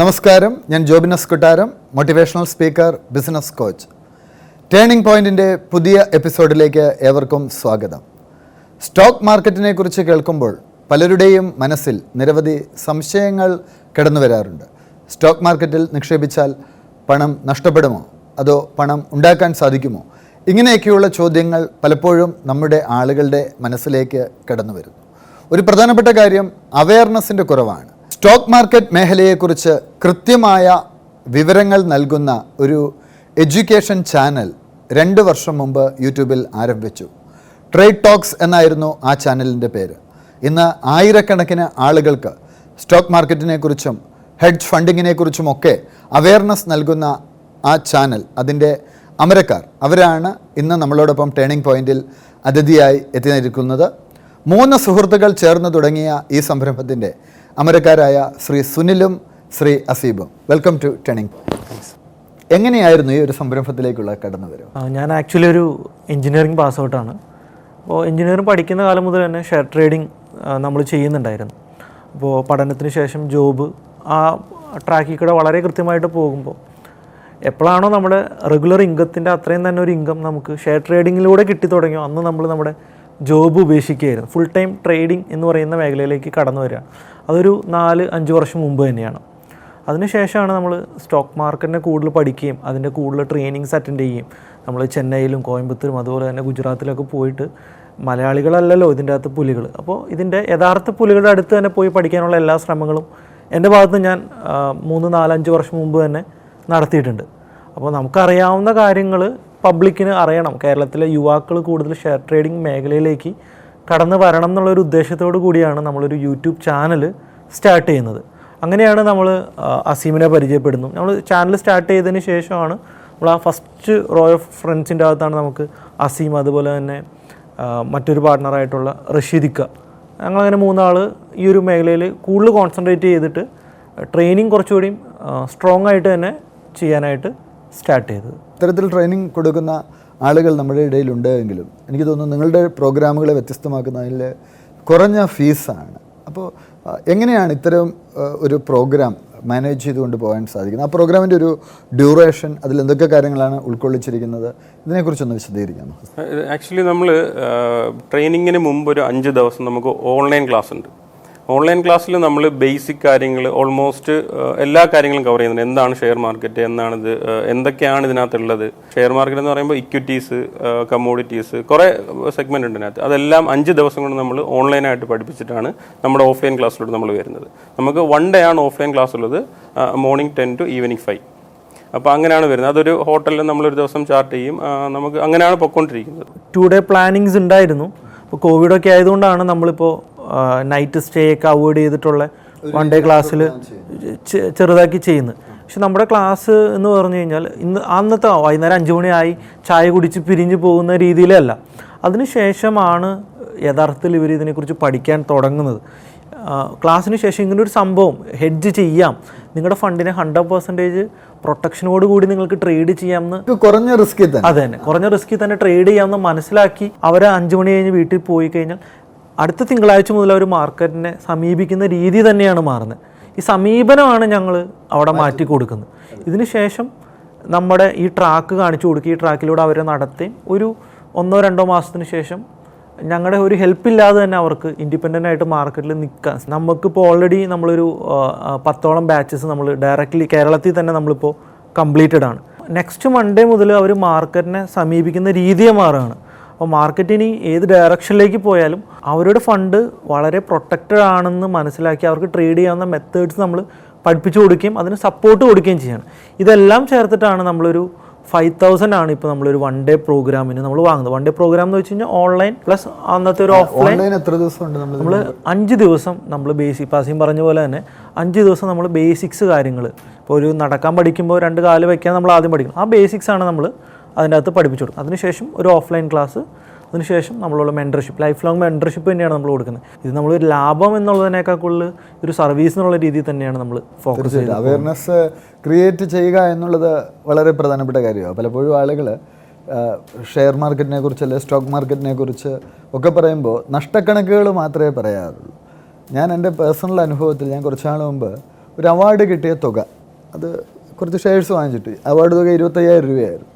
നമസ്കാരം. ഞാൻ Jobinas Kottaram motivational speaker business coach turning പോയിന്റിന്റെ പുതിയ എപ്പിസോഡിലേക്ക് ഏവർക്കും സ്വാഗതം. സ്റ്റോക്ക് മാർക്കറ്റിനെ കുറിച്ച് കേൾക്കുമ്പോൾ പലരുടെയും മനസ്സിൽ നിരവധി സംശയങ്ങൾ കിടന്നു വരാറുണ്ട്. സ്റ്റോക്ക് മാർക്കറ്റിൽ നിക്ഷേപിച്ചാൽ പണം നഷ്ടപ്പെടുമോ? അതോ പണം ഉണ്ടാക്കാൻ സാധിക്കുമോ? ഇങ്ങനെയൊക്കെയുള്ള ചോദ്യങ്ങൾ പലപ്പോഴും നമ്മുടെ ആളുകളുടെ മനസ്സിലേക്ക് കടന്നു വരുന്നു. ഒരു പ്രധാനപ്പെട്ട കാര്യം അവയർനെസ്സിന്റെ കുറവാണ്. സ്റ്റോക്ക് മാർക്കറ്റ് മേഖലയെക്കുറിച്ച് കൃത്യമായ വിവരങ്ങൾ നൽകുന്ന ഒരു എഡ്യൂക്കേഷൻ ചാനൽ രണ്ട് വർഷം മുമ്പ് യൂട്യൂബിൽ ആരംഭിച്ചു. ട്രേഡ് ടോക്സ് എന്നായിരുന്നു ആ ചാനലിന്റെ പേര്. ഇന്ന് ആയിരക്കണക്കിന് ആളുകൾക്ക് സ്റ്റോക്ക് മാർക്കറ്റിനെക്കുറിച്ചും ഹെഡ്ജ് ഫണ്ടിങ്ങിനെക്കുറിച്ചുമൊക്കെ അവയർനെസ് നൽകുന്ന ആ ചാനൽ അതിന്റെ അമരക്കാർ അവരാണ് ഇന്ന് നമ്മളോടൊപ്പം ടേണിംഗ് പോയിന്റിൽ അതിഥിയായി എത്തിയിരിക്കുന്നത്. മൂന്ന് സുഹൃത്തുക്കൾ ചേർന്ന് തുടങ്ങിയ ഈ സംരംഭത്തിന്റെ അമരക്കാരായ ശ്രീ സുനിലും ശ്രീ അസീബും. വെൽക്കം ടു ടേണിംഗ് എങ്ങനെയായിരുന്നു ഈ ഒരു സംരംഭത്തിലേക്കുള്ള കടന്നു വരവ്? ഞാൻ ആക്ച്വലി ഒരു എഞ്ചിനീയറിംഗ് പാസ് ഔട്ടാണ് അപ്പോൾ എഞ്ചിനീയറിംഗ് പഠിക്കുന്ന കാലം മുതൽ തന്നെ ഷെയർ ട്രേഡിംഗ് നമ്മൾ ചെയ്യുന്നുണ്ടായിരുന്നു. അപ്പോൾ പഠനത്തിന് ശേഷം ജോബ് ആ ട്രാക്കിൽ കൂടെ വളരെ കൃത്യമായിട്ട് പോകുമ്പോൾ എപ്പോഴാണോ നമ്മുടെ റെഗുലർ ഇൻകത്തിന്റെ അത്രയും തന്നെ ഒരു ഇൻകം നമുക്ക് ഷെയർ ട്രേഡിങ്ങിലൂടെ കിട്ടി തുടങ്ങിയോ അന്ന് നമ്മൾ നമ്മുടെ ജോബ് ഉപേക്ഷിക്കുകയായിരുന്നു ഫുൾ ടൈം ട്രേഡിംഗ് എന്ന് പറയുന്ന മേഖലയിലേക്ക് കടന്നു വരിക. അതൊരു നാല് അഞ്ച് വർഷം മുമ്പ് തന്നെയാണ്. അതിനുശേഷമാണ് നമ്മൾ സ്റ്റോക്ക് മാർക്കറ്റിനെ കൂടുതൽ പഠിക്കുകയും അതിന്റെ കൂടുതൽ ട്രെയിനിങ്സ് അറ്റൻഡ് ചെയ്യുകയും. നമ്മൾ ചെന്നൈയിലും കോയമ്പത്തൂരും അതുപോലെ തന്നെ ഗുജറാത്തിലൊക്കെ പോയിട്ട് മലയാളികളല്ലല്ലോ ഇതിന്റെ അകത്ത് പുലികൾ അപ്പോൾ ഇതിന്റെ യഥാർത്ഥ പുലികളുടെ അടുത്ത് തന്നെ പോയി പഠിക്കാനുള്ള എല്ലാ ശ്രമങ്ങളും എന്റെ ഭാഗത്ത് ഞാൻ മൂന്ന് നാലഞ്ച് വർഷം മുമ്പ് തന്നെ നടത്തിയിട്ടുണ്ട്. അപ്പോൾ നമുക്കറിയാവുന്ന കാര്യങ്ങൾ പബ്ലിക്കിന് അറിയണം. കേരളത്തിലെ യുവാക്കൾ കൂടുതൽ ഷെയർ ട്രേഡിംഗ് മേഖലയിലേക്ക് കടന്നു വരണം എന്നുള്ളൊരു ഉദ്ദേശത്തോടു കൂടിയാണ് നമ്മളൊരു യൂട്യൂബ് ചാനൽ സ്റ്റാർട്ട് ചെയ്യുന്നത്. അങ്ങനെയാണ് നമ്മൾ അസീമിനെ പരിചയപ്പെടുന്നു. നമ്മൾ ചാനൽ സ്റ്റാർട്ട് ചെയ്തതിന് ശേഷമാണ് നമ്മൾ ആ ഫസ്റ്റ് ഓഫ് ഫ്രണ്ട്സിന്റെ അകത്താണ് നമുക്ക് അസീം അതുപോലെ തന്നെ മറ്റൊരു പാർട്ട്ണറായിട്ടുള്ള റഷീദിക്ക. ഞങ്ങളങ്ങനെ മൂന്നാൾ ഈ ഒരു മേഖലയിൽ കൂടുതൽ കോൺസെൻട്രേറ്റ് ചെയ്തിട്ട് ട്രെയിനിങ് കുറച്ചുകൂടിയും സ്ട്രോങ് ആയിട്ട് തന്നെ ചെയ്യാനായിട്ട് സ്റ്റാർട്ട് ചെയ്തത് ഇത്തരത്തിൽ ട്രെയിനിങ് കൊടുക്കുന്ന ആളുകൾ നമ്മുടെ ഇടയിലുണ്ട് എങ്കിലും എനിക്ക് തോന്നുന്നു നിങ്ങളുടെ പ്രോഗ്രാമുകളെ വ്യത്യസ്തമാക്കുന്നതിൽ കുറഞ്ഞ ഫീസാണ്. അപ്പോൾ എങ്ങനെയാണ് ഇത്തരം ഒരു പ്രോഗ്രാം മാനേജ് ചെയ്തുകൊണ്ട് പോകാൻ സാധിക്കുന്നത്? ആ പ്രോഗ്രാമിന്റെ ഒരു ഡ്യൂറേഷൻ അതിൽ എന്തൊക്കെ കാര്യങ്ങളാണ് ഉൾക്കൊള്ളിച്ചിരിക്കുന്നത്? ഇതിനെക്കുറിച്ചൊന്ന് വിശദീകരിക്കാമോ ആക്ച്വലി നമ്മൾ ട്രെയിനിങ്ങിന് മുമ്പ് ഒരു അഞ്ച് ദിവസം നമുക്ക് ഓൺലൈൻ ക്ലാസ് ഉണ്ട് ഓൺലൈൻ ക്ലാസ്സിൽ നമ്മൾ ബേസിക് കാര്യങ്ങൾ ഓൾമോസ്റ്റ് എല്ലാ കാര്യങ്ങളും കവർ ചെയ്യുന്നുണ്ട്. എന്താണ് ഷെയർ മാർക്കറ്റ് എന്താണിത് എന്തൊക്കെയാണ് ഇതിനകത്തുള്ളത്? ഷെയർ മാർക്കറ്റ് എന്ന് പറയുമ്പോൾ ഇക്വിറ്റീസ് കമ്മോഡിറ്റീസ് കുറേ സെഗ്മെന്റ് ഉണ്ട് ഇതിനകത്ത്. അതെല്ലാം അഞ്ച് ദിവസം കൊണ്ട് നമ്മൾ ഓൺലൈനായിട്ട് പഠിപ്പിച്ചിട്ടാണ് നമ്മുടെ ഓഫ്ലൈൻ ക്ലാസ്സിലോട്ട് നമ്മൾ വരുന്നത്. നമുക്ക് വൺ ഡേ ആണ് ഓഫ്ലൈൻ ക്ലാസ് ഉള്ളത് morning ten to evening five അപ്പോൾ അങ്ങനെയാണ് വരുന്നത്. അതൊരു ഹോട്ടലിൽ നമ്മളൊരു ദിവസം ചാർട്ട് ചെയ്യും. നമുക്ക് അങ്ങനെയാണ് പൊയ്ക്കൊണ്ടിരിക്കുന്നത് ടു ഡേ പ്ലാനിങ്സ് ഉണ്ടായിരുന്നു. ഇപ്പോൾ കോവിഡൊക്കെ ആയതുകൊണ്ടാണ് നമ്മളിപ്പോൾ നൈറ്റ് സ്റ്റേ ഒക്കെ അവോയ്ഡ് ചെയ്തിട്ടുള്ള വൺ ഡേ ക്ലാസ്സിൽ ചെറുതാക്കി ചെയ്യുന്നത് പക്ഷെ നമ്മുടെ ക്ലാസ് എന്ന് പറഞ്ഞു കഴിഞ്ഞാൽ ഇന്ന് അന്നത്തെ വൈകുന്നേരം അഞ്ച് മണിയായി ചായ കുടിച്ച് പിരിഞ്ഞു പോകുന്ന രീതിയിലല്ല. അതിനുശേഷമാണ് യഥാർത്ഥത്തിൽ ഇവർ ഇതിനെക്കുറിച്ച് പഠിക്കാൻ തുടങ്ങുന്നത്. ക്ലാസ്സിന് ശേഷം ഇങ്ങനെ ഒരു സംഭവം ഹെഡ്ജ് ചെയ്യാം. നിങ്ങളുടെ ഫണ്ടിനെ ഹൺഡ്രഡ് പെർസെന്റേജ് പ്രൊട്ടക്ഷനോട് കൂടി നിങ്ങൾക്ക് ട്രേഡ് ചെയ്യാമെന്ന് എന്ന് കുറഞ്ഞ റിസ്കിൽ തന്നെ. അതെ തന്നെ കുറഞ്ഞ റിസ്കിൽ തന്നെ ട്രേഡ് ചെയ്യാമെന്ന് മനസ്സിലാക്കി അവർ അഞ്ചു മണി കഴിഞ്ഞ് വീട്ടിൽ പോയി കഴിഞ്ഞാൽ അടുത്ത തിങ്കളാഴ്ച മുതൽ അവർ മാർക്കറ്റിനെ സമീപിക്കുന്ന രീതി തന്നെയാണ് മാറുന്നത്. ഈ സമീപനമാണ് ഞങ്ങൾ അവിടെ മാറ്റി കൊടുക്കുന്നത്. ഇതിന് ശേഷം നമ്മുടെ ഈ ട്രാക്ക് കാണിച്ചു കൊടുക്കുക. ഈ ട്രാക്കിലൂടെ അവരെ നടത്തി ഒരു ഒന്നോ രണ്ടോ മാസത്തിന് ശേഷം ഞങ്ങളുടെ ഒരു ഹെൽപ്പ് ഇല്ലാതെ തന്നെ അവർക്ക് ഇൻഡിപെൻഡന്റ് ആയിട്ട് മാർക്കറ്റിൽ നിൽക്കാൻ. നമുക്കിപ്പോൾ ഓൾറെഡി നമ്മളൊരു പത്തോളം ബാച്ചസ് നമ്മൾ ഡയറക്റ്റ്ലി കേരളത്തിൽ തന്നെ നമ്മളിപ്പോൾ കംപ്ലീറ്റഡ് ആണ് നെക്സ്റ്റ് മൺഡേ മുതൽ അവർ മാർക്കറ്റിനെ സമീപിക്കുന്ന രീതിയെ മാറുകയാണ്. അപ്പോൾ മാർക്കറ്റിനി ഏത് ഡയറക്ഷനിലേക്ക് പോയാലും അവരുടെ ഫണ്ട് വളരെ പ്രൊട്ടക്റ്റഡ് ആണെന്ന് മനസ്സിലാക്കി അവർക്ക് ട്രേഡ് ചെയ്യാവുന്ന മെത്തേഡ്സ് നമ്മൾ പഠിപ്പിച്ചു കൊടുക്കുകയും അതിന് സപ്പോർട്ട് കൊടുക്കുകയും ചെയ്യണം. ഇതെല്ലാം ചേർത്തിട്ടാണ് നമ്മളൊരു ഫൈവ് തൗസൻഡ് ആണ് ഇപ്പോൾ നമ്മളൊരു വൺ ഡേ പ്രോഗ്രാമിന് നമ്മൾ വാങ്ങുന്നത്. വൺ ഡേ പ്രോഗ്രാം എന്ന് വെച്ച് കഴിഞ്ഞാൽ ഓൺലൈൻ പ്ലസ് അന്നത്തെ ഒരു ഓഫ്ലൈൻ എത്ര നമ്മൾ നമ്മൾ അഞ്ച് ദിവസം നമ്മൾ ബേസിക് പാസിയും പറഞ്ഞ പോലെ തന്നെ അഞ്ച് ദിവസം നമ്മൾ ബേസിക്സ് കാര്യങ്ങൾ ഇപ്പോൾ ഒരു നടക്കാൻ പഠിക്കുമ്പോൾ രണ്ട് കാൽ വയ്ക്കാൻ നമ്മൾ ആദ്യം പഠിക്കണം. ആ ബേസിക്സ് ആണ് നമ്മൾ അതിന്റെ അകത്ത് പഠിപ്പിച്ചു കൊടുക്കും. അതിനുശേഷം ഒരു ഓഫ്ലൈൻ ക്ലാസ് അതിനുശേഷം നമ്മളുള്ള മെന്റർഷിപ്പ് ലൈഫ് ലോങ് മെന്റർഷിപ്പ് തന്നെയാണ് നമ്മൾ കൊടുക്കുന്നത്. ഇത് നമ്മളൊരു ലാഭം എന്നുള്ളതിനേക്കാൾ കൂടുതൽ ഒരു സർവീസ് എന്നുള്ള രീതിയിൽ തന്നെയാണ് നമ്മൾ ഫോക്കസ് ചെയ്യുന്നത് അവയർനെസ് ക്രിയേറ്റ് ചെയ്യുക എന്നുള്ളത് വളരെ പ്രധാനപ്പെട്ട കാര്യമാണ്. പലപ്പോഴും ആളുകൾ ഷെയർ മാർക്കറ്റിനെ കുറിച്ച് അല്ലെങ്കിൽ സ്റ്റോക്ക് മാർക്കറ്റിനെ കുറിച്ച് ഒക്കെ പറയുമ്പോൾ നഷ്ടക്കണക്കുകൾ മാത്രമേ പറയാറുള്ളൂ. ഞാൻ എന്റെ പേഴ്സണൽ അനുഭവത്തിൽ ഞാൻ കുറച്ച് നാൾ മുമ്പ് ഒരു അവാർഡ് കിട്ടിയ തുക. അത് കുറച്ച് ഷെയർസ് വാങ്ങിച്ചിട്ട് അവാർഡ് തുക ഇരുപത്തയ്യായിരം രൂപയായിരുന്നു.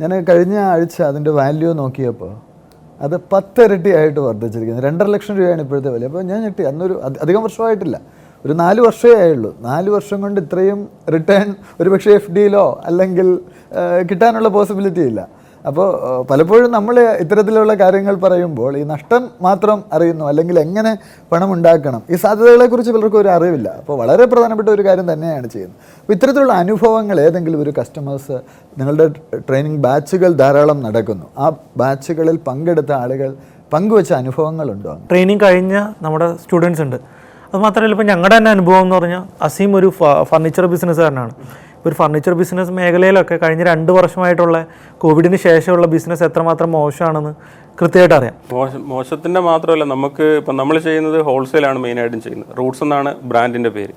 ഞാൻ കഴിഞ്ഞ ആഴ്ച അതിന്റെ വാല്യൂ നോക്കിയപ്പോൾ അത് പത്തിരട്ടിയായിട്ട് വർദ്ധിച്ചിരിക്കുന്നത് രണ്ടര ലക്ഷം രൂപയാണ് ഇപ്പോഴത്തെ വില. അപ്പോൾ ഞാൻ ഞെട്ടി. അന്നൊരു അധികം വർഷമായിട്ടില്ല. ഒരു നാല് വർഷമേ ആയുള്ളൂ. നാല് വർഷം കൊണ്ട് ഇത്രയും റിട്ടേൺ ഒരുപക്ഷെ എഫ് ഡിയിലോ അല്ലെങ്കിൽ കിട്ടാനുള്ള പോസിബിലിറ്റി ഇല്ല. അപ്പോൾ പലപ്പോഴും നമ്മൾ ഇത്തരത്തിലുള്ള കാര്യങ്ങൾ പറയുമ്പോൾ ഈ നഷ്ടം മാത്രം അറിയുന്നു അല്ലെങ്കിൽ എങ്ങനെ പണം ഉണ്ടാക്കണം ഈ സാധ്യതകളെക്കുറിച്ച് പലർക്കും ഒരു അറിവില്ല. അപ്പോൾ വളരെ പ്രധാനപ്പെട്ട ഒരു കാര്യം തന്നെയാണ് ചെയ്യുന്നത്. അപ്പോൾ ഇത്തരത്തിലുള്ള അനുഭവങ്ങൾ ഏതെങ്കിലും ഒരു കസ്റ്റമേഴ്സ് നിങ്ങളുടെ ട്രെയിനിങ് ബാച്ചുകൾ ധാരാളം നടക്കുന്നു. ആ ബാച്ചുകളിൽ പങ്കെടുത്ത ആളുകൾ പങ്കുവച്ച അനുഭവങ്ങളുണ്ടോ? ട്രെയിനിങ് കഴിഞ്ഞ നമ്മുടെ സ്റ്റുഡൻസ് ഉണ്ട്. അത് മാത്രമല്ല ഇപ്പോൾ ഞങ്ങളുടെ തന്നെ അനുഭവം എന്ന് പറഞ്ഞാൽ അസീം ഒരു ഫർണിച്ചർ ബിസിനസ്സുകാരനാണ് ഒരു ഫർണിച്ചർ ബിസിനസ് മേഖലയിലൊക്കെ കഴിഞ്ഞ രണ്ട് വർഷമായിട്ടുള്ള കോവിഡിന് ശേഷമുള്ള ബിസിനസ് എത്രമാത്രം മോശമാണെന്ന് കൃത്യമായിട്ട് അറിയാം. മോശം മോശത്തിന്റെ മാത്രമല്ല നമുക്ക് ഇപ്പം നമ്മൾ ചെയ്യുന്നത് ഹോൾസെയിലാണ് മെയിനായിട്ടും ചെയ്യുന്നത്. റൂട്ട്സ് എന്നാണ് ബ്രാൻഡിന്റെ പേര്.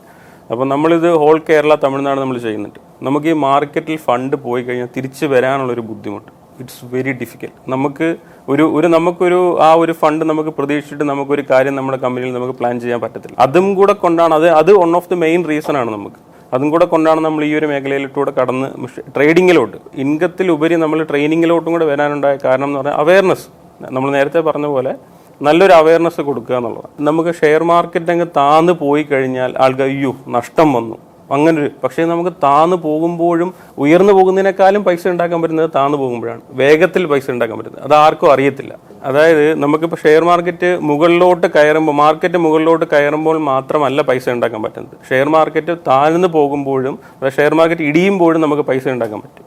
അപ്പോൾ നമ്മളിത് ഹോൾ കേരള തമിഴ്നാട് നമ്മൾ ചെയ്യുന്നുണ്ട്. നമുക്ക് ഈ മാർക്കറ്റിൽ ഫണ്ട് പോയി കഴിഞ്ഞാൽ തിരിച്ച് വരാനുള്ളൊരു ബുദ്ധിമുട്ട്. ഇറ്റ്സ് വെരി ഡിഫിക്കൽട്ട് നമുക്ക് ഒരു ഒരു നമുക്കൊരു ആ ഒരു ഫണ്ട് നമുക്ക് പ്രതീക്ഷിച്ചിട്ട് നമുക്കൊരു കാര്യം നമ്മുടെ കമ്പനിയിൽ നമുക്ക് പ്ലാൻ ചെയ്യാൻ പറ്റത്തില്ല. അതും കൂടെ കൊണ്ടാണ് അത് അത് one of the main reason ആണ് നമുക്ക്. അതും കൂടെ കൊണ്ടാണ് നമ്മൾ ഈ ഒരു മേഖലയിലൂടെ കടന്ന് ട്രേഡിങ്ങിലോട്ട് ഇൻകത്തിലുപരി നമ്മൾ ട്രെയിനിങ്ങിലോട്ടും കൂടെ വരാനുണ്ടായ കാരണം എന്ന് പറഞ്ഞാൽ അവയർനെസ് നമ്മൾ നേരത്തെ പറഞ്ഞ പോലെ നല്ലൊരു അവയർനെസ് കൊടുക്കുക എന്നുള്ളതാണ്. നമുക്ക് ഷെയർ മാർക്കറ്റ് അങ്ങ് താന്ന് പോയി കഴിഞ്ഞാൽ ആൾക്കാർ അയ്യോ നഷ്ടം വന്നു. അങ്ങനെ പക്ഷേ നമുക്ക് താന്നു പോകുമ്പോഴും ഉയർന്നു പോകുന്നതിനേക്കാളും പൈസ ഉണ്ടാക്കാൻ പറ്റുന്നത് താന്നു പോകുമ്പോഴാണ്. വേഗത്തിൽ പൈസ ഉണ്ടാക്കാൻ പറ്റുന്നത്. അത് ആർക്കും അറിയത്തില്ല. അതായത് നമുക്കിപ്പോൾ ഷെയർ മാർക്കറ്റ് മുകളിലോട്ട് കയറുമ്പോൾ മാർക്കറ്റ് മുകളിലോട്ട് കയറുമ്പോൾ മാത്രമല്ല പൈസ ഉണ്ടാക്കാൻ പറ്റുന്നത്. ഷെയർ മാർക്കറ്റ് താഴ്ന്നു പോകുമ്പോഴും ഷെയർ മാർക്കറ്റ് ഇടിയുമ്പോഴും നമുക്ക് പൈസ ഉണ്ടാക്കാൻ പറ്റും.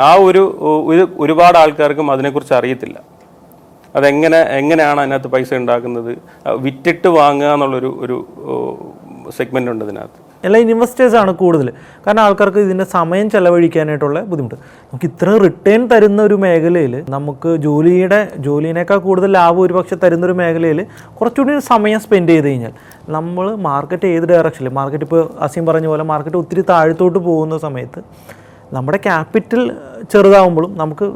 ആ ഒരു ഒരു ഒരുപാട് ആൾക്കാർക്കും അതിനെക്കുറിച്ച് അറിയത്തില്ല. അതെങ്ങനെ എങ്ങനെയാണ് അതിനകത്ത് പൈസ ഉണ്ടാക്കുന്നത്? വിറ്റിട്ട് വാങ്ങുക എന്നുള്ളൊരു ഒരു സെഗ്മെന്റ് ഉണ്ട് അതിനകത്ത്. എല്ലാ ഇൻവെസ്റ്റേഴ്സാണ് കൂടുതൽ. കാരണം ആൾക്കാർക്ക് ഇതിന്റെ സമയം ചെലവഴിക്കാനായിട്ടുള്ള ബുദ്ധിമുട്ട്. നമുക്ക് ഇത്ര റിട്ടേൺ തരുന്ന ഒരു മേഖലയിൽ നമുക്ക് ജോലിയുടെ ജോലിനേക്കാൾ കൂടുതൽ ലാഭം ഒരുപക്ഷെ തരുന്ന ഒരു മേഖലയിൽ കുറച്ചുകൂടി സമയം സ്പെൻഡ് ചെയ്ത് കഴിഞ്ഞാൽ നമ്മൾ മാർക്കറ്റ് ഏത് ഡയറക്ഷനിൽ മാർക്കറ്റ് ഇപ്പോൾ അസീം പറഞ്ഞ പോലെ മാർക്കറ്റ് ഒത്തിരി താഴ്ത്തോട്ട് പോകുന്ന സമയത്ത് നമ്മുടെ ക്യാപിറ്റൽ ചെറുതാവുമ്പോഴും നമുക്ക്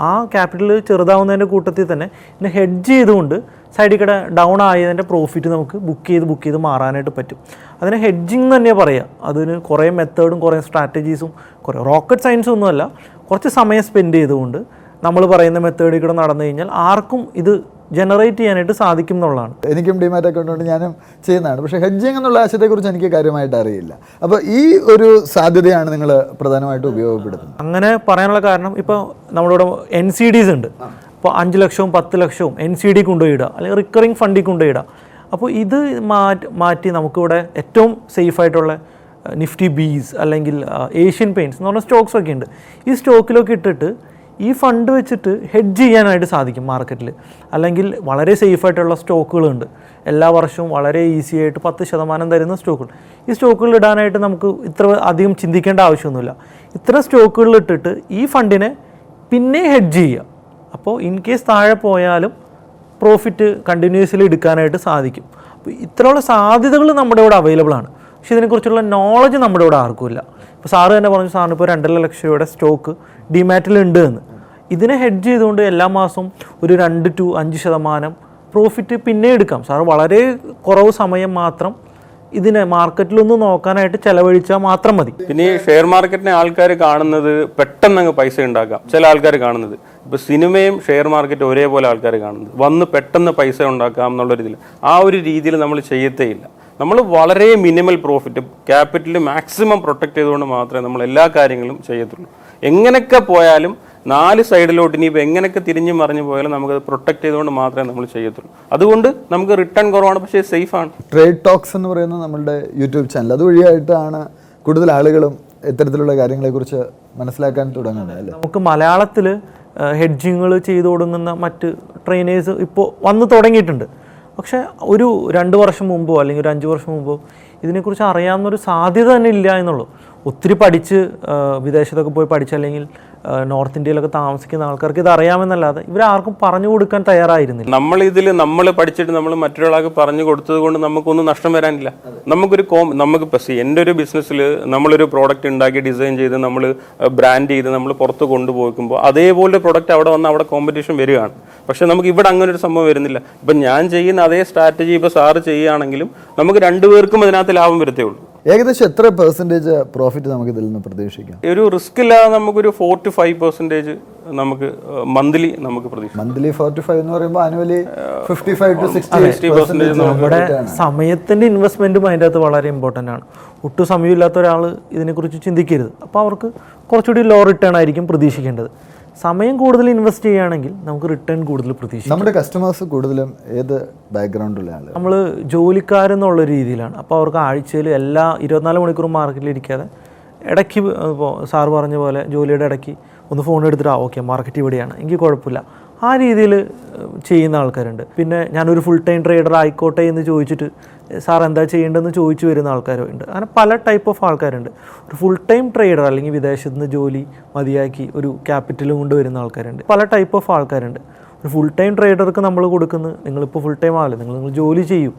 ആ ക്യാപിറ്റൽ ചെറുതാവുന്നതിന്റെ കൂട്ടത്തിൽ തന്നെ ഇതിനെ ഹെഡ്ജ് ചെയ്തുകൊണ്ട് സൈഡിൽ കൂടെ ഡൗൺ ആയതിന്റെ പ്രോഫിറ്റ് നമുക്ക് ബുക്ക് ചെയ്ത് ബുക്ക് ചെയ്ത് മാറാനായിട്ട് പറ്റും. അതിന് ഹെഡ്ജിങ് തന്നെ പറയുക അതിന് കുറേ മെത്തേഡും കുറേ സ്ട്രാറ്റജീസും കുറേ റോക്കറ്റ് സയൻസും ഒന്നുമല്ല. കുറച്ച് സമയം സ്പെൻഡ് ചെയ്തുകൊണ്ട് നമ്മൾ പറയുന്ന മെത്തേഡിൽ കൂടെ നടന്നു കഴിഞ്ഞാൽ ആർക്കും ഇത് ജനറേറ്റ് ചെയ്യാനായിട്ട് സാധിക്കും എന്നുള്ളതാണ്. എനിക്കും ഡിമാറ്റ് അക്കൗണ്ട് കൊണ്ട് ഞാനും ചെയ്യുന്നതാണ്. പക്ഷേ ഹെഡ്ജിങ് എന്നുള്ള ആശയത്തെക്കുറിച്ച് എനിക്ക് കാര്യമായിട്ട് അറിയില്ല. അപ്പോൾ ഈ ഒരു സാധ്യതയാണ് നിങ്ങൾ പ്രധാനമായിട്ട് ഉപയോഗപ്പെടുത്തുന്നത്. അങ്ങനെ പറയാനുള്ള കാരണം ഇപ്പോൾ നമ്മളിവിടെ എൻ സി ഡീസ് ഉണ്ട്. ഇപ്പോൾ അഞ്ച് ലക്ഷവും പത്ത് ലക്ഷവും എൻ സി ഡി കൊണ്ടുപോയിടുക അല്ലെങ്കിൽ റിക്കറിങ് ഫണ്ടിൽ കൊണ്ടുപോയിടുക. അപ്പോൾ ഇത് മാറ്റി മാറ്റി നമുക്കിവിടെ ഏറ്റവും സേഫായിട്ടുള്ള നിഫ്റ്റി ബീസ് അല്ലെങ്കിൽ ഏഷ്യൻ പെയിന്റ്സ് എന്ന് പറഞ്ഞ സ്റ്റോക്സ് ഒക്കെ ഉണ്ട്. ഈ സ്റ്റോക്കിലൊക്കെ ഇട്ടിട്ട് ഈ ഫണ്ട് വെച്ചിട്ട് ഹെഡ്ജ് ചെയ്യാനായിട്ട് സാധിക്കും മാർക്കറ്റിൽ അല്ലെങ്കിൽ വളരെ സേഫായിട്ടുള്ള സ്റ്റോക്കുകളുണ്ട് എല്ലാ വർഷവും വളരെ ഈസി ആയിട്ട് പത്ത് ശതമാനം തരുന്ന സ്റ്റോക്കുകൾ ഈ സ്റ്റോക്കുകളിൽ ഇടാനായിട്ട് നമുക്ക് ഇത്ര അധികം ചിന്തിക്കേണ്ട ആവശ്യമൊന്നുമില്ല. ഇത്ര സ്റ്റോക്കുകളിൽ ഇട്ടിട്ട് ഈ ഫണ്ടിനെ പിന്നെ ഹെഡ്ജ് ചെയ്യുക. അപ്പോൾ ഇൻ കേസ് താഴെ പോയാലും പ്രോഫിറ്റ് കണ്ടിന്യൂസ്ലി എടുക്കാനായിട്ട് സാധിക്കും. അപ്പോൾ ഇത്രയുള്ള സാധ്യതകൾ നമ്മുടെ ഇവിടെ അവൈലബിൾ ആണ്. പക്ഷേ ഇതിനെക്കുറിച്ചുള്ള നോളജ് നമ്മുടെ ഇവിടെ ആർക്കുമില്ല ഇപ്പോൾ സാറ് തന്നെ പറഞ്ഞു സാറിന് ഇപ്പോൾ രണ്ടര ലക്ഷം രൂപയുടെ സ്റ്റോക്ക് ഡിമാറ്റിൽ ഉണ്ട് എന്ന്. ഇതിനെ ഹെഡ്ജ് ചെയ്തുകൊണ്ട് എല്ലാ മാസവും ഒരു രണ്ട് ടു അഞ്ച് ശതമാനം പ്രോഫിറ്റ് പിന്നെ എടുക്കാം. സാർ വളരെ കുറവ് സമയം മാത്രം ഇതിനെ മാർക്കറ്റിലൊന്ന് നോക്കാനായിട്ട് ചെലവഴിച്ചാൽ മാത്രം മതി. പിന്നെ ഈ ഷെയർ മാർക്കറ്റിനെ ആൾക്കാർ കാണുന്നത് പെട്ടെന്ന് അങ്ങ് പൈസ ഉണ്ടാക്കാം. ചില ആൾക്കാർ കാണുന്നത്. ഇപ്പൊ സിനിമയും ഷെയർ മാർക്കറ്റ് ഒരേപോലെ ആൾക്കാർ കാണുന്നത്. വന്ന് പെട്ടെന്ന് പൈസ ഉണ്ടാക്കാം എന്നുള്ള രീതിയിൽ ആ ഒരു രീതിയിൽ നമ്മൾ ചെയ്യത്തേയില്ല. നമ്മൾ വളരെ minimal profit capital maximum protect ചെയ്തുകൊണ്ട് മാത്രമേ നമ്മൾ എല്ലാ കാര്യങ്ങളും ചെയ്യത്തുള്ളൂ. എങ്ങനെയൊക്കെ പോയാലും നാല് സൈഡിലോട്ട് ഇനിയിപ്പോൾ എങ്ങനെയൊക്കെ തിരിഞ്ഞു മറിഞ്ഞു പോയാലും നമുക്കത് പ്രൊട്ടക്ട് ചെയ്തുകൊണ്ട് മാത്രമേ നമ്മൾ ചെയ്യത്തുള്ളൂ. അതുകൊണ്ട് നമുക്ക് റിട്ടേൺ കുറവാണ് പക്ഷേ സേഫ് ആണ്. ട്രേഡ് ടോക്സ് എന്ന് പറയുന്ന നമ്മുടെ യൂട്യൂബ് ചാനൽ അതുവഴിയായിട്ടാണ് കൂടുതൽ ആളുകളും ഇത്തരത്തിലുള്ള കാര്യങ്ങളെക്കുറിച്ച് മനസ്സിലാക്കാൻ തുടങ്ങുന്നത് അല്ലേ? നമുക്ക് മലയാളത്തിൽ ഹെഡ്ജിങ്ങൾ ചെയ്തു കൊടുക്കുന്ന മറ്റ് ട്രെയിനേഴ്സ് ഇപ്പോൾ വന്നു തുടങ്ങിയിട്ടുണ്ട്. പക്ഷേ ഒരു രണ്ട് വർഷം മുമ്പോ അല്ലെങ്കിൽ ഒരു അഞ്ച് വർഷം മുമ്പോ ഇതിനെക്കുറിച്ച് അറിയാവുന്ന ഒരു സാധ്യത തന്നെ ഇല്ല എന്നുള്ളൂ. ഒത്തിരി പഠിച്ച് വിദേശത്തൊക്കെ പോയി പഠിച്ച് അല്ലെങ്കിൽ നോർത്ത് ഇന്ത്യയിലൊക്കെ താമസിക്കുന്ന ആൾക്കാർക്ക് ഇത് അറിയാമെന്നല്ലാതെ ഇവരാർക്കും പറഞ്ഞു കൊടുക്കാൻ തയ്യാറായിരുന്നില്ല. നമ്മൾ ഇതിൽ നമ്മൾ പഠിച്ചിട്ട് നമ്മൾ മറ്റൊരാൾക്ക് പറഞ്ഞു കൊടുത്തത് കൊണ്ട് നമുക്കൊന്നും നഷ്ടം വരാനില്ല. നമുക്കൊരു കോം നമുക്ക് സി എന്റെ ഒരു ബിസിനസ്സിൽ നമ്മളൊരു പ്രോഡക്റ്റ് ഉണ്ടാക്കി ഡിസൈൻ ചെയ്ത് നമ്മൾ ബ്രാൻഡ് ചെയ്ത് നമ്മൾ പുറത്ത് കൊണ്ടുപോയിക്കുമ്പോൾ അതേപോലെ പ്രോഡക്റ്റ് അവിടെ വന്ന് അവിടെ കോമ്പറ്റീഷൻ വരികയാണ്. പക്ഷെ നമുക്ക് ഇവിടെ അങ്ങനെ ഒരു സംഭവം വരുന്നില്ല. ഇപ്പം ഞാൻ ചെയ്യുന്ന അതേ സ്ട്രാറ്റജി ഇപ്പോൾ സാറ് ചെയ്യുകയാണെങ്കിലും നമുക്ക് രണ്ടുപേർക്കും അതിനകത്ത് ലാഭം വരത്തേ ഉള്ളൂ. ഏകദേശം എത്ര പെർസെന്റേജ് പ്രോഫിറ്റ് നമുക്ക് ഇതിൽ നിന്ന് പ്രതീക്ഷിക്കാം? ഒരു റിസ്ക് ഇല്ലാതെ നമുക്കൊരു ഫോർ ടു ഫൈവ് പെർസെന്റേജ് നമുക്ക് മന്ത്ലി നമുക്ക് പ്രതീക്ഷിക്കാം. മന്ത്ലി ടു ഫൈവ് എന്ന് പറയുമ്പോൾ annually fifty five to sixty percentage നമ്മുടെ സമയത്തിന്റെ ഇൻവെസ്റ്റ്മെന്റും അതിന്റെ അകത്ത് വളരെ ഇമ്പോർട്ടന്റ് ആണ്. ഒട്ടും സമയമില്ലാത്ത ഒരാൾ ഇതിനെക്കുറിച്ച് ചിന്തിക്കരുത്. അപ്പോൾ അവർക്ക് കുറച്ചുകൂടി ലോ റിട്ടേൺ ആയിരിക്കും പ്രതീക്ഷിക്കേണ്ടത്. സമയം കൂടുതൽ ഇൻവെസ്റ്റ് ചെയ്യുകയാണെങ്കിൽ നമുക്ക് റിട്ടേൺ കൂടുതൽ പ്രതീക്ഷിക്കാം. നമ്മുടെ കസ്റ്റമേഴ്സ് കൂടുതലും ഏത് ബാക്ക്ഗ്രൗണ്ടുള്ള നമ്മൾ ജോലിക്കാരെന്നുള്ള രീതിയിലാണ്. അപ്പോൾ അവർക്ക് ആഴ്ചയിൽ എല്ലാ ഇരുപത്തിനാല് മണിക്കൂറും മാർക്കറ്റിൽ ഇരിക്കാതെ ഇടയ്ക്ക് ഇപ്പോൾ സാറ് പറഞ്ഞ പോലെ ജോലിയുടെ ഇടയ്ക്ക് ഒന്ന് ഫോൺ എടുത്തിട്ട് ആ ഓക്കെ മാർക്കറ്റ് ഇവിടെയാണ്. എങ്കിൽ കുഴപ്പമില്ല. ആ രീതിയിൽ ചെയ്യുന്ന ആൾക്കാരുണ്ട്. പിന്നെ ഞാനൊരു ഫുൾ ടൈം ട്രേഡർ ആയിക്കോട്ടെ എന്ന് ചോദിച്ചിട്ട് സാർ എന്താ ചെയ്യേണ്ടതെന്ന് ചോദിച്ചു വരുന്ന ആൾക്കാരുണ്ട്. അങ്ങനെ പല ടൈപ്പ് ഓഫ് ആൾക്കാരുണ്ട്. ഒരു ഫുൾ ടൈം ട്രേഡർ അല്ലെങ്കിൽ വിദേശത്ത് നിന്ന് ജോലി മതിയാക്കി ഒരു ക്യാപിറ്റലും കൊണ്ട് വരുന്ന ആൾക്കാരുണ്ട്. പല ടൈപ്പ് ഓഫ് ആൾക്കാരുണ്ട്. ഒരു ഫുൾ ടൈം ട്രേഡർക്ക് നമ്മൾ കൊടുക്കുന്നത് നിങ്ങളിപ്പോൾ ഫുൾ ടൈം ആവില്ല നിങ്ങൾ നിങ്ങൾ ജോലി ചെയ്യും.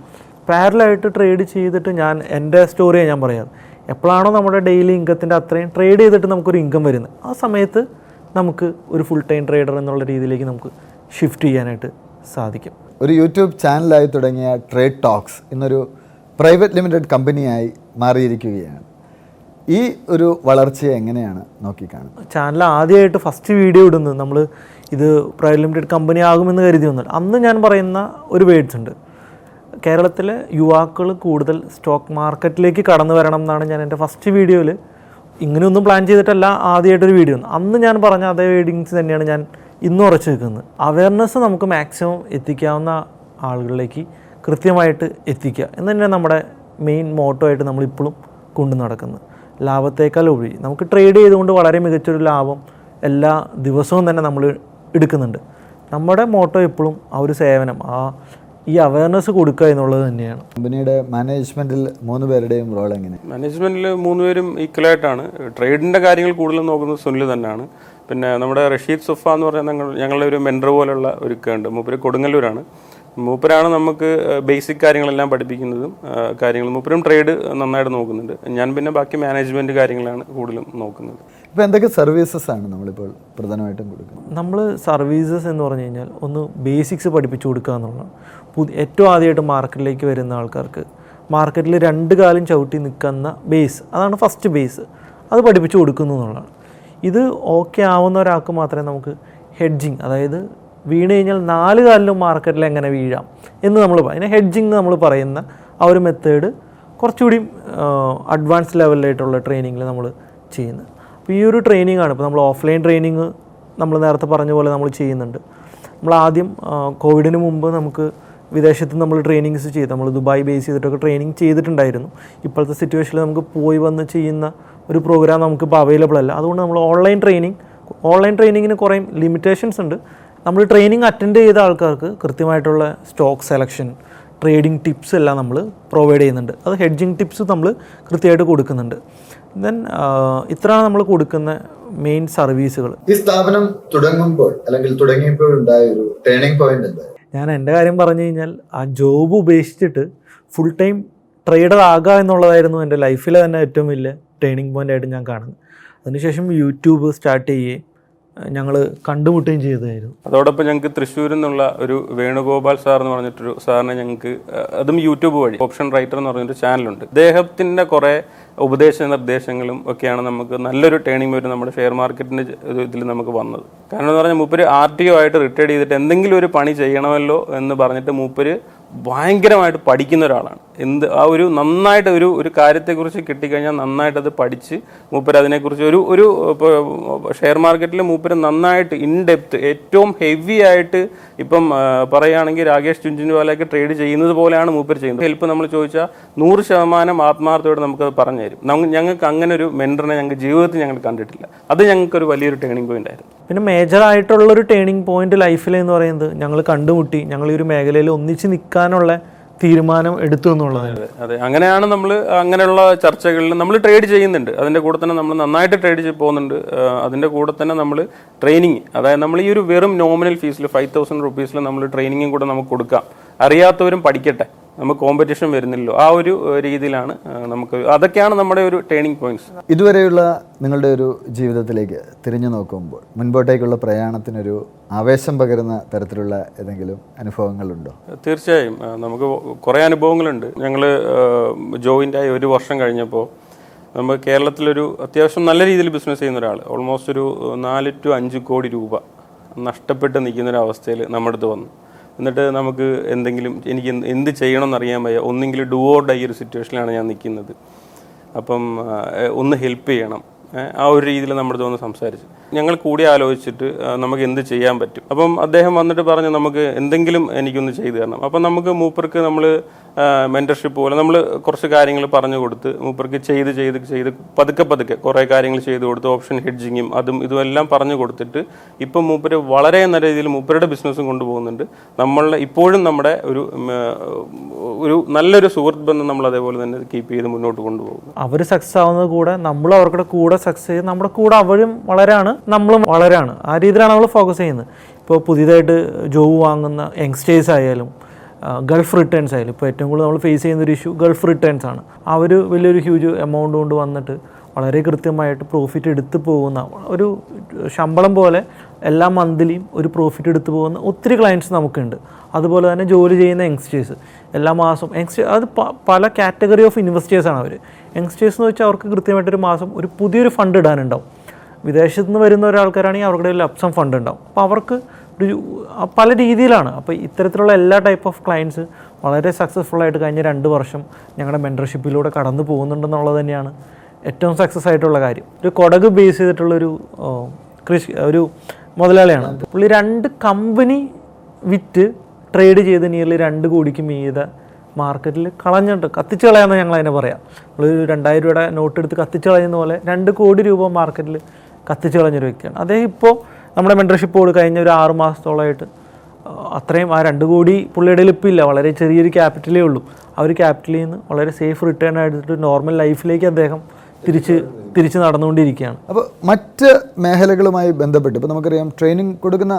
പാരലായിട്ട് ട്രേഡ് ചെയ്തിട്ട് ഞാൻ എന്റെ സ്റ്റോറിയാണ് ഞാൻ പറയാം. എപ്പോഴാണോ നമ്മുടെ ഡെയിലി ഇൻകത്തിന്റെ അത്രയും ട്രേഡ് ചെയ്തിട്ട് നമുക്കൊരു ഇൻകം വരുന്നത്. ആ സമയത്ത് നമുക്ക് ഒരു ഫുൾ ടൈം ട്രേഡർ എന്നുള്ള രീതിയിലേക്ക് നമുക്ക് ഷിഫ്റ്റ് ചെയ്യാനായിട്ട് സാധിക്കും. ഒരു യൂട്യൂബ് ചാനലായി തുടങ്ങിയ ട്രേഡ് ടോക്സ് എന്നൊരു പ്രൈവറ്റ് ലിമിറ്റഡ് കമ്പനിയായി മാറിയിരിക്കുകയാണ്. ഈ ഒരു വളർച്ചയെ എങ്ങനെയാണ് നോക്കിക്കാണുന്നത്? ചാനൽ ആദ്യമായിട്ട് ഫസ്റ്റ് വീഡിയോ ഇടുന്നത് നമ്മൾ ഇത് പ്രൈവറ്റ് ലിമിറ്റഡ് കമ്പനി ആകുമെന്ന് കരുതി വന്നത് അന്ന് ഞാൻ പറയുന്ന ഒരു വേർഡ്സ് ഉണ്ട്. കേരളത്തിലെ യുവാക്കൾ കൂടുതൽ സ്റ്റോക്ക് മാർക്കറ്റിലേക്ക് കടന്നു വരണം എന്നാണ് ഞാൻ എന്റെ ഫസ്റ്റ് വീഡിയോയിൽ ഇങ്ങനെയൊന്നും പ്ലാൻ ചെയ്തിട്ടല്ല ആദ്യമായിട്ടൊരു വീഡിയോ അന്ന് ഞാൻ പറഞ്ഞ അതേ വീഡിയോസ് തന്നെയാണ് ഞാൻ ഇന്നും ഉറച്ചു നിൽക്കുന്നത്. അവയർനെസ് നമുക്ക് മാക്സിമം എത്തിക്കാവുന്ന ആളുകളിലേക്ക് കൃത്യമായിട്ട് എത്തിക്കുക. എന്ന് തന്നെയാണ് നമ്മുടെ മെയിൻ മോട്ടോ ആയിട്ട് നമ്മളിപ്പോഴും കൊണ്ടു നടക്കുന്നത്. ലാഭത്തേക്കാൾ ഉപരി നമുക്ക് ട്രേഡ് ചെയ്തുകൊണ്ട് വളരെ മികച്ചൊരു ലാഭം എല്ലാ ദിവസവും തന്നെ നമ്മൾ എടുക്കുന്നുണ്ട്. നമ്മുടെ മോട്ടോ എപ്പോഴും ആ ഒരു സേവനം ആ ഈ അവയർനെസ് കൊടുക്കുക എന്നുള്ളത് തന്നെയാണ്. കമ്പനിയുടെ മാനേജ്മെന്റിൽ മൂന്ന് പേരുടെയും റോൾ എങ്ങനെ? മാനേജ്മെന്റിൽ മൂന്നുപേരും ഈക്വലായിട്ടാണ് ട്രേഡിന്റെ കാര്യങ്ങൾ കൂടുതലും നോക്കുന്നത് സുനിൽ തന്നെയാണ്. പിന്നെ നമ്മുടെ റഷീദ് സുഫ എന്ന് പറയുന്ന ഞങ്ങൾ ഞങ്ങളുടെ ഒരു മെൻഡർ പോലുള്ള ഒരു ഉണ്ട് മൂപ്പര് കൊടുങ്ങല്ലൂരാണ്. മൂപ്പരാണ് നമുക്ക് ബേസിക് കാര്യങ്ങളെല്ലാം പഠിപ്പിക്കുന്നതും കാര്യങ്ങളും. കാര്യങ്ങൾ മൂപ്പരും ട്രേഡ് നന്നായിട്ട് നോക്കുന്നുണ്ട്. ഞാൻ പിന്നെ ബാക്കി മാനേജ്മെന്റ് കാര്യങ്ങളാണ് കൂടുതലും നോക്കുന്നത്. ഇപ്പോൾ എന്തൊക്കെ സർവീസസ് ആണ് നമ്മളിപ്പോൾ പ്രധാനമായിട്ടും കൊടുക്കുന്നത്? നമ്മൾ സർവീസസ് എന്ന് പറഞ്ഞു കഴിഞ്ഞാൽ ഒന്ന് ബേസിക്സ് പഠിപ്പിച്ചു കൊടുക്കുക എന്നുള്ളതാണ്. പുതിയ ഏറ്റവും ആദ്യമായിട്ട് മാർക്കറ്റിലേക്ക് വരുന്ന ആൾക്കാർക്ക് മാർക്കറ്റിൽ രണ്ട് കാലം ചവിട്ടി നിൽക്കുന്ന ബേസ് അതാണ് ഫസ്റ്റ് ബേസ് അത് പഠിപ്പിച്ചു കൊടുക്കുന്നു എന്നുള്ളതാണ്. ഇത് ഓക്കെ ആവുന്ന ഒരാൾക്ക് മാത്രമേ നമുക്ക് ഹെഡ്ജിങ് അതായത് വീണ് കഴിഞ്ഞാൽ നാല് കാലിലും മാർക്കറ്റിൽ എങ്ങനെ വീഴാം എന്ന് നമ്മൾ അതിനെ ഹെഡ്ജിങ് നമ്മൾ പറയുന്ന ആ ഒരു മെത്തേഡ് കുറച്ചുകൂടി അഡ്വാൻസ് ലെവലിലായിട്ടുള്ള ട്രെയിനിങ്ങിൽ നമ്മൾ ചെയ്യുന്നത്. അപ്പോൾ ഈ ഒരു ട്രെയിനിങ് ആണ്. ഇപ്പോൾ നമ്മൾ ഓഫ്ലൈൻ ട്രെയിനിങ് നമ്മൾ നേരത്തെ പറഞ്ഞ പോലെ നമ്മൾ ചെയ്യുന്നുണ്ട്. നമ്മൾ ആദ്യം കോവിഡിന് മുമ്പ് നമുക്ക് വിദേശത്ത് നമ്മൾ ട്രെയിനിങ്സ് ചെയ്ത്. നമ്മൾ ദുബായ് ബേസ് ചെയ്തിട്ടൊക്കെ ട്രെയിനിങ് ചെയ്തിട്ടുണ്ടായിരുന്നു. ഇപ്പോഴത്തെ സിറ്റുവേഷനിൽ നമുക്ക് പോയി വന്ന് ചെയ്യുന്ന ഒരു പ്രോഗ്രാം നമുക്ക് ഇപ്പോൾ അവൈലബിൾ അല്ല. അതുകൊണ്ട് നമ്മൾ ഓൺലൈൻ ട്രെയിനിങ് ഓൺലൈൻ ട്രെയിനിങ്ങിന് കുറേ ലിമിറ്റേഷൻസ് ഉണ്ട്. നമ്മൾ ട്രെയിനിങ് അറ്റൻഡ് ചെയ്ത ആൾക്കാർക്ക് കൃത്യമായിട്ടുള്ള സ്റ്റോക്ക് സെലക്ഷൻ ട്രേഡിംഗ് ടിപ്സ് എല്ലാം നമ്മൾ പ്രൊവൈഡ് ചെയ്യുന്നുണ്ട്. അത് ഹെഡ്ജിങ് ടിപ്സ് നമ്മൾ കൃത്യമായിട്ട് കൊടുക്കുന്നുണ്ട്. ദെൻ ഇത്രയാണ് നമ്മൾ കൊടുക്കുന്ന മെയിൻ സർവീസുകൾ ഈ സ്ഥാപനം തുടങ്ങുമ്പോൾ അല്ലെങ്കിൽ തുടങ്ങിയപ്പോൾ ഉണ്ടായ ഒരു ടേണിംഗ് പോയിന്റ് ഞാൻ എന്റെ കാര്യം പറഞ്ഞു കഴിഞ്ഞാൽ ആ ജോബ് ഉപേക്ഷിച്ചിട്ട് ഫുൾ ടൈം ട്രേഡർ ആകുക എന്നുള്ളതായിരുന്നു എന്റെ ലൈഫിലെ തന്നെ ഏറ്റവും വലിയ ടേണിംഗ് പോയിന്റ് ആയിട്ട് ഞാൻ കാണുന്നത്. അതിനുശേഷം യൂട്യൂബ് സ്റ്റാർട്ട് ചെയ്യുകയും ഞങ്ങൾ കണ്ടുമുട്ടുകയും ചെയ്തതായിരുന്നു. അതോടൊപ്പം ഞങ്ങൾക്ക് തൃശ്ശൂരിൽ നിന്നുള്ള ഒരു വേണുഗോപാൽ സാർ എന്ന് പറഞ്ഞിട്ടൊരു സാറിനെ ഞങ്ങൾക്ക് അതും യൂട്യൂബ് വഴി ഓപ്ഷൻ റൈറ്റർ എന്ന് പറഞ്ഞൊരു ചാനലുണ്ട്. അദ്ദേഹത്തിന്റെ കുറേ ഉപദേശ നിർദ്ദേശങ്ങളും ഒക്കെയാണ് നമുക്ക് നല്ലൊരു ടേണിംഗ് പോയിട്ട് നമ്മുടെ ഷെയർ മാർക്കറ്റിന്റെ ഇതിൽ നമുക്ക് വന്നത്. കാരണം എന്ന് പറഞ്ഞാൽ മൂപ്പര് ആർ ടി ഒ ആയിട്ട് റിട്ടയർഡ് ചെയ്തിട്ട് എന്തെങ്കിലും ഒരു പണി ചെയ്യണമല്ലോ എന്ന് പറഞ്ഞിട്ട് മൂപ്പര് ഭയങ്കരമായിട്ട് പഠിക്കുന്ന ഒരാളാണ്. എന്ത് ആ ഒരു നന്നായിട്ട് ഒരു ഒരു കാര്യത്തെക്കുറിച്ച് കിട്ടിക്കഴിഞ്ഞാൽ നന്നായിട്ട് അത് പഠിച്ച് മൂപ്പർ അതിനെക്കുറിച്ച് ഒരു ഒരു ഷെയർ മാർക്കറ്റിൽ മൂപ്പർ നന്നായിട്ട് ഇൻ ഡെപ്ത് ഏറ്റവും ഹെവി ആയിട്ട് ഇപ്പം പറയുകയാണെങ്കിൽ രാകേഷ് ചുഞ്ചുൻവാലയൊക്കെ ട്രേഡ് ചെയ്യുന്നത് പോലെയാണ് മൂപ്പര് ചെയ്യുന്നത്. ഹെൽപ്പ് നമ്മൾ ചോദിച്ചാൽ നൂറ് ശതമാനം ആത്മാർത്ഥയോടെ നമുക്കത് പറഞ്ഞു തരും. ഞങ്ങൾക്ക് അങ്ങനെ ഒരു മെന്ററിനെ ഞങ്ങൾക്ക് ജീവിതത്തിൽ ഞങ്ങൾ കണ്ടിട്ടില്ല. അത് ഞങ്ങൾക്കൊരു വലിയൊരു ടേണിംഗ് പോയിന്റ് ആയിരുന്നു. പിന്നെ മേജർ ആയിട്ടുള്ളൊരു ടേണിംഗ് പോയിന്റ് ലൈഫിൽ എന്ന് പറയുന്നത് ഞങ്ങൾ കണ്ടുമുട്ടി ഞങ്ങൾ ഈ ഒരു മേഖലയിൽ ഒന്നിച്ച് നിൽക്കാനുള്ള തീരുമാനം എടുത്തു എന്നുള്ളതാണ് അതെ അങ്ങനെയാണ് നമ്മൾ അങ്ങനെയുള്ള ചർച്ചകളിൽ നമ്മൾ ട്രേഡ് ചെയ്യുന്നുണ്ട്. അതിന്റെ കൂടെ തന്നെ നമ്മൾ നന്നായിട്ട് ട്രേഡ് ചെയ്ത് പോകുന്നുണ്ട്. അതിന്റെ കൂടെ തന്നെ നമ്മൾ ട്രെയിനിങ് അതായത് നമ്മൾ ഈ ഒരു വെറും നോമിനൽ ഫീസിൽ ഫൈവ് തൗസൻഡ് റുപ്പീസിൽ നമ്മൾ ട്രെയിനിങ്ങും കൂടെ നമുക്ക് കൊടുക്കാം. അറിയാത്തവരും പഠിക്കട്ടെ. നമുക്ക് കോമ്പറ്റീഷൻ വരുന്നില്ലല്ലോ. ആ ഒരു രീതിയിലാണ് നമുക്ക് അതൊക്കെയാണ് നമ്മുടെ ഒരു ടേണിംഗ് പോയിന്റ്സ് ഇതുവരെയുള്ള നിങ്ങളുടെ ഒരു ജീവിതത്തിലേക്ക് തിരിഞ്ഞു നോക്കുമ്പോൾ മുൻപോട്ടേക്കുള്ള പ്രയാണത്തിനൊരു ആവേശം പകരുന്ന തരത്തിലുള്ള ഏതെങ്കിലും അനുഭവങ്ങളുണ്ടോ? തീർച്ചയായും. നമുക്ക് കുറേ അനുഭവങ്ങളുണ്ട്. ഞങ്ങൾ ജോയിന്റ് ആയി ഒരു വർഷം കഴിഞ്ഞപ്പോൾ നമ്മൾ കേരളത്തിലൊരു അത്യാവശ്യം നല്ല രീതിയിൽ ബിസിനസ് ചെയ്യുന്ന ഒരാൾ ഓൾമോസ്റ്റ് ഒരു നാല് ടു അഞ്ച് കോടി രൂപ നഷ്ടപ്പെട്ട് നിൽക്കുന്ന ഒരു അവസ്ഥയിൽ നമ്മുടെ അടുത്ത് വന്നു. എന്നിട്ട് നമുക്ക് എന്തെങ്കിലും എനിക്ക് എന്ത് ചെയ്യണമെന്ന് അറിയാൻ വയ്യ. ഒന്നെങ്കിലും ഡു ഓർ ഡൈ ഒരു സിറ്റുവേഷനിലാണ് ഞാൻ നിൽക്കുന്നത്. അപ്പം ഒന്ന് ഹെൽപ്പ് ചെയ്യണം. ആ ഒരു രീതിയിൽ നമ്മുടെ വന്ന് സംസാരിച്ചു ഞങ്ങൾ കൂടി ആലോചിച്ചിട്ട് നമുക്ക് എന്ത് ചെയ്യാൻ പറ്റും. അപ്പം അദ്ദേഹം വന്നിട്ട് പറഞ്ഞു നമുക്ക് എന്തെങ്കിലും എനിക്കൊന്ന് ചെയ്തു തരണം. അപ്പം നമുക്ക് മൂപ്പർക്ക് നമ്മൾ മെന്റർഷിപ്പ് പോലെ നമ്മൾ കുറച്ച് കാര്യങ്ങൾ പറഞ്ഞു കൊടുത്ത് മൂപ്പർക്ക് ചെയ്ത് ചെയ്ത് ചെയ്ത് പതുക്കെ പതുക്കെ കുറേ കാര്യങ്ങൾ ചെയ്ത് കൊടുത്ത് ഓപ്ഷൻ ഹെഡ്ജിങ്ങും അതും ഇതുമെല്ലാം പറഞ്ഞു കൊടുത്തിട്ട് ഇപ്പം മൂപ്പര് വളരെ നല്ല രീതിയിൽ മൂപ്പരുടെ ബിസിനസ്സും കൊണ്ടുപോകുന്നുണ്ട്. നമ്മളുടെ ഇപ്പോഴും നമ്മുടെ ഒരു ഒരു നല്ലൊരു സുഹൃത്ത് ബന്ധം നമ്മൾ അതേപോലെ തന്നെ കീപ്പ് ചെയ്ത് മുന്നോട്ട് കൊണ്ടുപോകും അവർ സക്സസ് ആവുന്നത് കൂടെ നമ്മൾ അവരുടെ കൂടെ സക്സസ് ചെയ്ത് നമ്മുടെ കൂടെ അവരും വളരാണ്. നമ്മളും വളരാണ്. ആ രീതിയിലാണ് നമ്മൾ ഫോക്കസ് ചെയ്യുന്നത്. ഇപ്പോൾ പുതിയതായിട്ട് ജോബ് വാങ്ങുന്ന യങ്സ്റ്റേഴ്സ് ആയാലും ഗൾഫ് റിട്ടേൺസ് ആയാലും ഇപ്പോൾ ഏറ്റവും കൂടുതൽ നമ്മൾ ഫേസ് ചെയ്യുന്ന ഒരു ഇഷ്യൂ ഗൾഫ് റിട്ടേൺസ് ആണ്. അവർ വലിയൊരു ഹ്യൂജ് എമൗണ്ട് കൊണ്ട് വന്നിട്ട് വളരെ കൃത്യമായിട്ട് പ്രോഫിറ്റ് എടുത്തു പോകുന്ന ഒരു ശമ്പളം പോലെ എല്ലാ മന്ത്ലിയും ഒരു പ്രോഫിറ്റ് എടുത്തു പോകുന്ന ഒത്തിരി ക്ലയന്റ്സ് നമുക്കുണ്ട്. അതുപോലെ തന്നെ ജോലി ചെയ്യുന്ന യങ്സ്റ്റേഴ്സ് എല്ലാ മാസവും യങ്സ്റ്റേ അത് പല കാറ്റഗറി ഓഫ് ഇൻവെസ്റ്റേഴ്സാണ് അവർ യങ്സ്റ്റേഴ്സ് എന്ന് വെച്ചാൽ അവർക്ക് കൃത്യമായിട്ടൊരു മാസം ഒരു പുതിയൊരു ഫണ്ട് ഇടാനുണ്ടാവും. വിദേശത്ത് നിന്ന് വരുന്ന ഒരാൾക്കാരാണെങ്കിൽ അവരുടെ കയ്യിൽ അപ്സം ഫണ്ട് ഉണ്ടാവും. അപ്പോൾ അവർക്ക് ഒരു പല രീതിയിലാണ്. അപ്പോൾ ഇത്തരത്തിലുള്ള എല്ലാ ടൈപ്പ് ഓഫ് ക്ലയൻസ് വളരെ സക്സസ്ഫുൾ ആയിട്ട് കഴിഞ്ഞ രണ്ട് വർഷം ഞങ്ങളുടെ മെന്റർഷിപ്പിലൂടെ കടന്നു പോകുന്നുണ്ടെന്നുള്ളത് തന്നെയാണ് ഏറ്റവും സക്സസ് ആയിട്ടുള്ള കാര്യം. ഒരു കൊടക് ബേസ് ചെയ്തിട്ടുള്ളൊരു കൃഷി ഒരു മുതലാളിയാണ്. പുള്ളി രണ്ട് കമ്പനി വിറ്റ് ട്രേഡ് ചെയ്ത് നിയർലി രണ്ട് കോടിക്ക് മീത മാർക്കറ്റിൽ കളഞ്ഞിട്ട് കത്തിച്ച് കളയാമെന്ന് ഞങ്ങൾ അതിനെ പറയാം. നമ്മൾ രണ്ടായിരം രൂപയുടെ നോട്ട് എടുത്ത് കത്തിച്ച് കളയുന്ന പോലെ രണ്ട് കോടി രൂപ മാർക്കറ്റിൽ കത്തിച്ച് കളഞ്ഞൊരു വ്യക്തിയാണ്. അദ്ദേഹം ഇപ്പോൾ നമ്മുടെ മെന്റർഷിപ്പോട് കഴിഞ്ഞ ഒരു ആറ് മാസത്തോളമായിട്ട് അത്രയും ആ രണ്ട് കോടി പുള്ളിയുടെ ഇല്ല. വളരെ ചെറിയൊരു ക്യാപിറ്റലേ ഉള്ളൂ. ആ ഒരു ക്യാപിറ്റലിൽ നിന്ന് വളരെ സേഫ് റിട്ടേൺ ആയിട്ട് നോർമൽ ലൈഫിലേക്ക് അദ്ദേഹം തിരിച്ച് തിരിച്ച് നടന്നുകൊണ്ടിരിക്കുകയാണ്. അപ്പോൾ മറ്റ് മേഖലകളുമായി ബന്ധപ്പെട്ട് ഇപ്പോൾ നമുക്കറിയാം ട്രെയിനിങ് കൊടുക്കുന്ന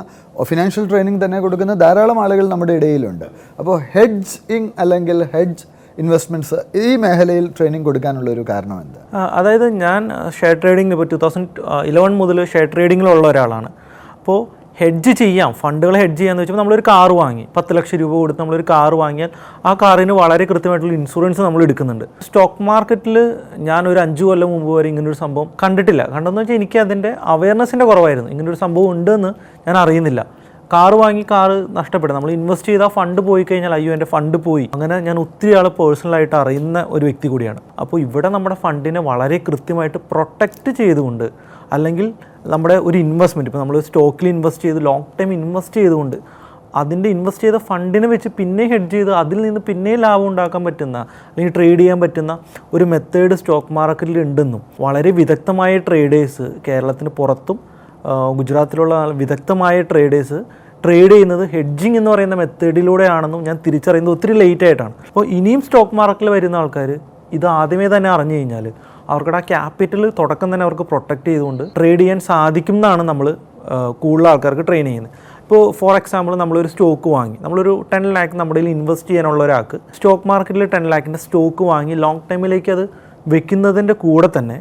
ഫിനാൻഷ്യൽ ട്രെയിനിങ് തന്നെ കൊടുക്കുന്ന ധാരാളം ആളുകൾ നമ്മുടെ ഇടയിലുണ്ട്. അപ്പോൾ ഹെഡ്ജിങ് അല്ലെങ്കിൽ ഹെഡ്ജ് ഇൻവെസ്റ്റ്മെന്റ്സ് ഈ മേഖലയിൽ ട്രെയിനിങ് കൊടുക്കാനുള്ള ഒരു കാരണം എന്താ? അതായത് ഞാൻ ഷെയർ ട്രേഡിംഗ് ഇപ്പോൾ ടു തൗസൻഡ് ഇലവൻ മുതൽ ഷെയർ ട്രേഡിങ്ങിലുള്ള ഒരാളാണ്. അപ്പോൾ ഹെഡ്ജ് ചെയ്യാം ഫണ്ടുകൾ ഹെഡ്ജ് ചെയ്യാന്ന് വെച്ചാൽ നമ്മളൊരു കാർ വാങ്ങി. പത്ത് ലക്ഷം രൂപ കൊടുത്ത് നമ്മളൊരു കാർ വാങ്ങിയാൽ ആ കാറിന് വളരെ കൃത്യമായിട്ടുള്ള ഇൻഷുറൻസ് നമ്മൾ എടുക്കുന്നുണ്ട്. സ്റ്റോക്ക് മാർക്കറ്റിൽ ഞാൻ ഒരു അഞ്ച് കൊല്ലം മുമ്പ് വരെ ഇങ്ങനൊരു സംഭവം കണ്ടിട്ടില്ല. കണ്ടെന്ന് വെച്ചാൽ എനിക്ക് അതിന്റെ അവയർനെസ്സിന്റെ കുറവായിരുന്നു. ഇങ്ങനൊരു സംഭവം ഉണ്ടെന്ന് ഞാൻ അറിയുന്നില്ല. കാറ് വാങ്ങി കാറ് നഷ്ടപ്പെടും. നമ്മൾ ഇൻവെസ്റ്റ് ചെയ്ത ഫണ്ട് പോയി കഴിഞ്ഞാൽ അയ്യോ എന്റെ ഫണ്ട് പോയി. അങ്ങനെ ഞാൻ ഒത്തിരി ആൾ പേഴ്സണലായിട്ട് അറിയുന്ന ഒരു വ്യക്തി കൂടിയാണ്. അപ്പോൾ ഇവിടെ നമ്മുടെ ഫണ്ടിനെ വളരെ കൃത്യമായിട്ട് പ്രൊട്ടക്റ്റ് ചെയ്തുകൊണ്ട് അല്ലെങ്കിൽ നമ്മുടെ ഒരു ഇൻവെസ്റ്റ്മെന്റ് ഇപ്പോൾ നമ്മൾ സ്റ്റോക്കിൽ ഇൻവെസ്റ്റ് ചെയ്ത് ലോങ് ടൈം ഇൻവെസ്റ്റ് ചെയ്തുകൊണ്ട് അതിന്റെ ഇൻവെസ്റ്റ് ചെയ്ത ഫണ്ടിനെ വെച്ച് പിന്നെ ഹെഡ് ചെയ്ത് അതിൽ നിന്ന് പിന്നെ ലാഭം ഉണ്ടാക്കാൻ പറ്റുന്ന അല്ലെങ്കിൽ ട്രേഡ് ചെയ്യാൻ പറ്റുന്ന ഒരു മെത്തേഡ് സ്റ്റോക്ക് മാർക്കറ്റിൽ ഉണ്ടെന്നും വളരെ വിദഗ്ധമായ ട്രേഡേഴ്സ് കേരളത്തിന് പുറത്തും ഗുജറാത്തിലുള്ള വിദഗ്ധമായ ട്രേഡേഴ്സ് ട്രേഡ് ചെയ്യുന്നത് ഹെഡ്ജിങ് എന്ന് പറയുന്ന മെത്തേഡിലൂടെയാണെന്നും ഞാൻ തിരിച്ചറിയുന്നത് ഒത്തിരി ലേറ്റ് ആയിട്ടാണ്. അപ്പോൾ ഇനിയും സ്റ്റോക്ക് മാർക്കറ്റിൽ വരുന്ന ആൾക്കാർ ഇത് ആദ്യമേ തന്നെ അറിഞ്ഞു കഴിഞ്ഞാൽ അവർക്ക് ആ ക്യാപിറ്റൽ തുടക്കം തന്നെ അവർക്ക് പ്രൊട്ടക്റ്റ് ചെയ്തുകൊണ്ട് ട്രേഡ് ചെയ്യാൻ സാധിക്കും എന്നാണ് നമ്മൾ കൂടുതൽ ആൾക്കാർക്ക് ട്രെയിൻ ചെയ്യുന്നത്. ഇപ്പോൾ ഫോർ എക്സാമ്പിൾ നമ്മളൊരു സ്റ്റോക്ക് വാങ്ങി. നമ്മളൊരു ടെൻ ലാക്ക് നമ്മുടെ ഇൻവെസ്റ്റ് ചെയ്യാനുള്ള ഒരാൾക്ക് സ്റ്റോക്ക് മാർക്കറ്റിൽ ടെൻ ലാക്കിന്റെ സ്റ്റോക്ക് വാങ്ങി ലോങ് ടൈമിലേക്ക് അത് വെക്കുന്നതിന്റെ കൂടെ തന്നെ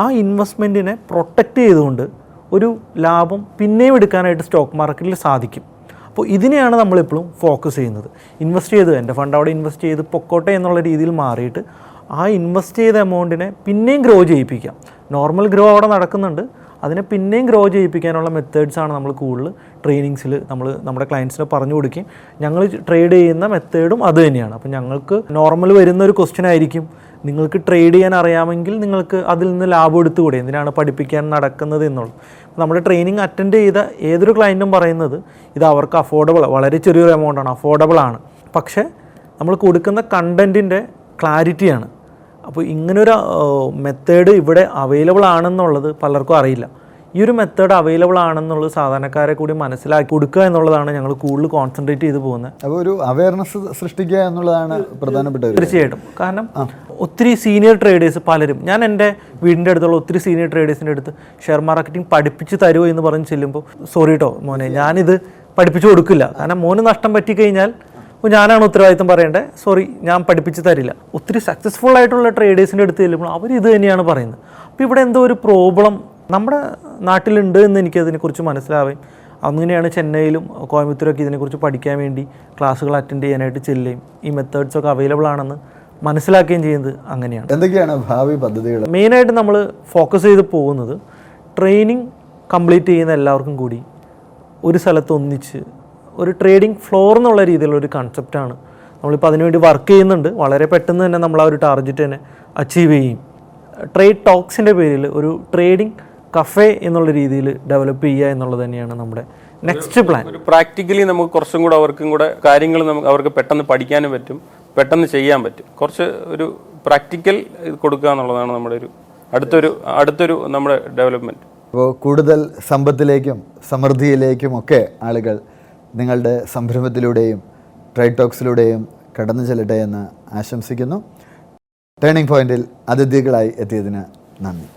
ആ ഇൻവെസ്റ്റ്മെന്റിനെ പ്രൊട്ടക്റ്റ് ചെയ്തുകൊണ്ട് ഒരു ലാഭം പിന്നെയും എടുക്കാനായിട്ട് സ്റ്റോക്ക് മാർക്കറ്റിൽ സാധിക്കും. അപ്പോൾ ഇതിനെയാണ് നമ്മളെപ്പോഴും ഫോക്കസ് ചെയ്യുന്നത്. ഇൻവെസ്റ്റ് ചെയ്ത് എന്റെ ഫണ്ട് അവിടെ ഇൻവെസ്റ്റ് ചെയ്ത് പൊക്കോട്ടെ എന്നുള്ള രീതിയിൽ മാറിയിട്ട് ആ ഇൻവെസ്റ്റ് ചെയ്ത എമൗണ്ടിനെ പിന്നെയും ഗ്രോ ചെയ്യിപ്പിക്കാം. നോർമൽ ഗ്രോ അവിടെ നടക്കുന്നുണ്ട്. അതിനെ പിന്നെയും ഗ്രോ ചെയ്യിപ്പിക്കാനുള്ള മെത്തേഡ്സാണ് നമ്മൾ കൂടുതൽ ട്രെയിനിങ്സിൽ നമ്മൾ നമ്മുടെ ക്ലയൻസിന് പറഞ്ഞു കൊടുക്കുകയും ഞങ്ങൾ ട്രേഡ് ചെയ്യുന്ന മെത്തേഡും അത് തന്നെയാണ്. അപ്പോൾ ഞങ്ങൾക്ക് നോർമൽ വരുന്ന ഒരു ക്വസ്റ്റ്യൻ ആയിരിക്കും. നിങ്ങൾക്ക് ട്രേഡ് ചെയ്യാൻ അറിയാമെങ്കിൽ നിങ്ങൾക്ക് അതിൽ നിന്ന് ലാഭം എടുത്തുകൂടെ? എന്തിനാണ് പഠിപ്പിക്കാൻ നടക്കുന്നത് എന്നുള്ളത്? നമ്മുടെ ട്രെയിനിങ് അറ്റൻഡ് ചെയ്ത ഏതൊരു ക്ലയന്റും പറയുന്നത് ഇത് അവർക്ക് അഫോർഡബിൾ വളരെ ചെറിയൊരു എമൗണ്ടാണ് അഫോർഡബിൾ ആണ്. പക്ഷേ നമ്മൾ കൊടുക്കുന്ന കണ്ടന്റിന്റെ ക്ലാരിറ്റിയാണ് അപ്പോൾ ഇങ്ങനൊരു മെത്തേഡ് ഇവിടെ അവൈലബിൾ ആണെന്നുള്ളത് പലർക്കും അറിയില്ല. ഈ ഒരു മെത്തേഡ് അവൈലബിൾ ആണെന്നുള്ളത് സാധാരണക്കാരെ കൂടി മനസ്സിലാക്കി കൊടുക്കുക എന്നുള്ളതാണ് ഞങ്ങൾ കൂടുതൽ കോൺസെൻട്രേറ്റ് ചെയ്ത് പോകുന്നത്. അപ്പോൾ ഒരു അവയർനെസ് സൃഷ്ടിക്കുക എന്നുള്ളതാണ് പ്രധാനപ്പെട്ട. തീർച്ചയായിട്ടും. കാരണം ഒത്തിരി സീനിയർ ട്രേഡേഴ്സ് പലരും ഞാൻ എന്റെ വീടിന്റെ അടുത്തുള്ള ഒത്തിരി സീനിയർ ട്രേഡേഴ്സിന്റെ അടുത്ത് ഷെയർ മാർക്കറ്റിംഗ് പഠിപ്പിച്ച് തരുമോ എന്ന് പറഞ്ഞ് ചെല്ലുമ്പോൾ സോറി കേട്ടോ മോനെ ഞാനിത് പഠിപ്പിച്ചു കൊടുക്കില്ല. കാരണം മോന് നഷ്ടം പറ്റിക്കഴിഞ്ഞാൽ അപ്പോൾ ഞാനാണ് ഉത്തരവാദിത്തം പറയേണ്ടത്. സോറി ഞാൻ പഠിപ്പിച്ച് തരില്ല. ഒത്തിരി സക്സസ്ഫുൾ ആയിട്ടുള്ള ട്രേഡേഴ്സിന്റെ അടുത്ത് ചെല്ലുമ്പോൾ അവർ ഇത് തന്നെയാണ് പറയുന്നത്. അപ്പോൾ ഇവിടെ എന്തോ ഒരു പ്രോബ്ലം നമ്മുടെ നാട്ടിലുണ്ട് എന്ന് എനിക്കതിനെക്കുറിച്ച് മനസ്സിലാവുകയും അങ്ങനെയാണ് ചെന്നൈയിലും കോയമ്പത്തൂരൊക്കെ ഇതിനെക്കുറിച്ച് പഠിക്കാൻ വേണ്ടി ക്ലാസ്സുകൾ അറ്റൻഡ് ചെയ്യാനായിട്ട് ചെല്ലുകയും ഈ മെത്തേഡ്സ് ഒക്കെ അവൈലബിൾ ആണെന്ന് മനസ്സിലാക്കുകയും ചെയ്യുന്നത് അങ്ങനെയാണ്. എന്തൊക്കെയാണ് ഭാവി പദ്ധതികൾ? മെയിനായിട്ട് നമ്മൾ ഫോക്കസ് ചെയ്ത് പോകുന്നത് ട്രെയിനിങ് കംപ്ലീറ്റ് ചെയ്യുന്ന എല്ലാവർക്കും കൂടി ഒരു സ്ഥലത്ത് ഒന്നിച്ച് ഒരു ട്രേഡിംഗ് ഫ്ലോർ എന്നുള്ള രീതിയിലുള്ള ഒരു കൺസെപ്റ്റാണ് നമ്മളിപ്പോൾ അതിനുവേണ്ടി വർക്ക് ചെയ്യുന്നുണ്ട്. വളരെ പെട്ടെന്ന് തന്നെ നമ്മൾ ആ ഒരു ടാർഗറ്റ് തന്നെ അച്ചീവ് ചെയ്യും. ട്രേഡ് ടോക്സിന്റെ പേരിൽ ഒരു ട്രേഡിംഗ് കഫേ എന്നുള്ള രീതിയിൽ ഡെവലപ്പ് ചെയ്യുക എന്നുള്ളത് തന്നെയാണ് നമ്മുടെ നെക്സ്റ്റ് പ്ലാൻ ഒരു പ്രാക്ടിക്കലി നമുക്ക് കുറച്ചും കൂടെ അവർക്കും കൂടെ കാര്യങ്ങൾ നമുക്ക് അവർക്ക് പെട്ടെന്ന് പഠിക്കാനും പറ്റും. പെട്ടെന്ന് ചെയ്യാൻ പറ്റും. കുറച്ച് ഒരു പ്രാക്ടിക്കൽ കൊടുക്കുക എന്നുള്ളതാണ് നമ്മുടെ ഒരു അടുത്തൊരു അടുത്തൊരു നമ്മുടെ ഡെവലപ്മെന്റ് അപ്പോൾ കൂടുതൽ സമ്പത്തിലേക്കും സമൃദ്ധിയിലേക്കും ഒക്കെ ആളുകൾ നിങ്ങളുടെ സംരംഭത്തിലൂടെയും ട്രേഡ് ടോക്സിലൂടെയും കടന്നു ചെല്ലട്ടെ എന്ന് ആശംസിക്കുന്നു. ടേണിംഗ് പോയിന്റിൽ അതിഥികളായി എത്തിയതിന് നന്ദി.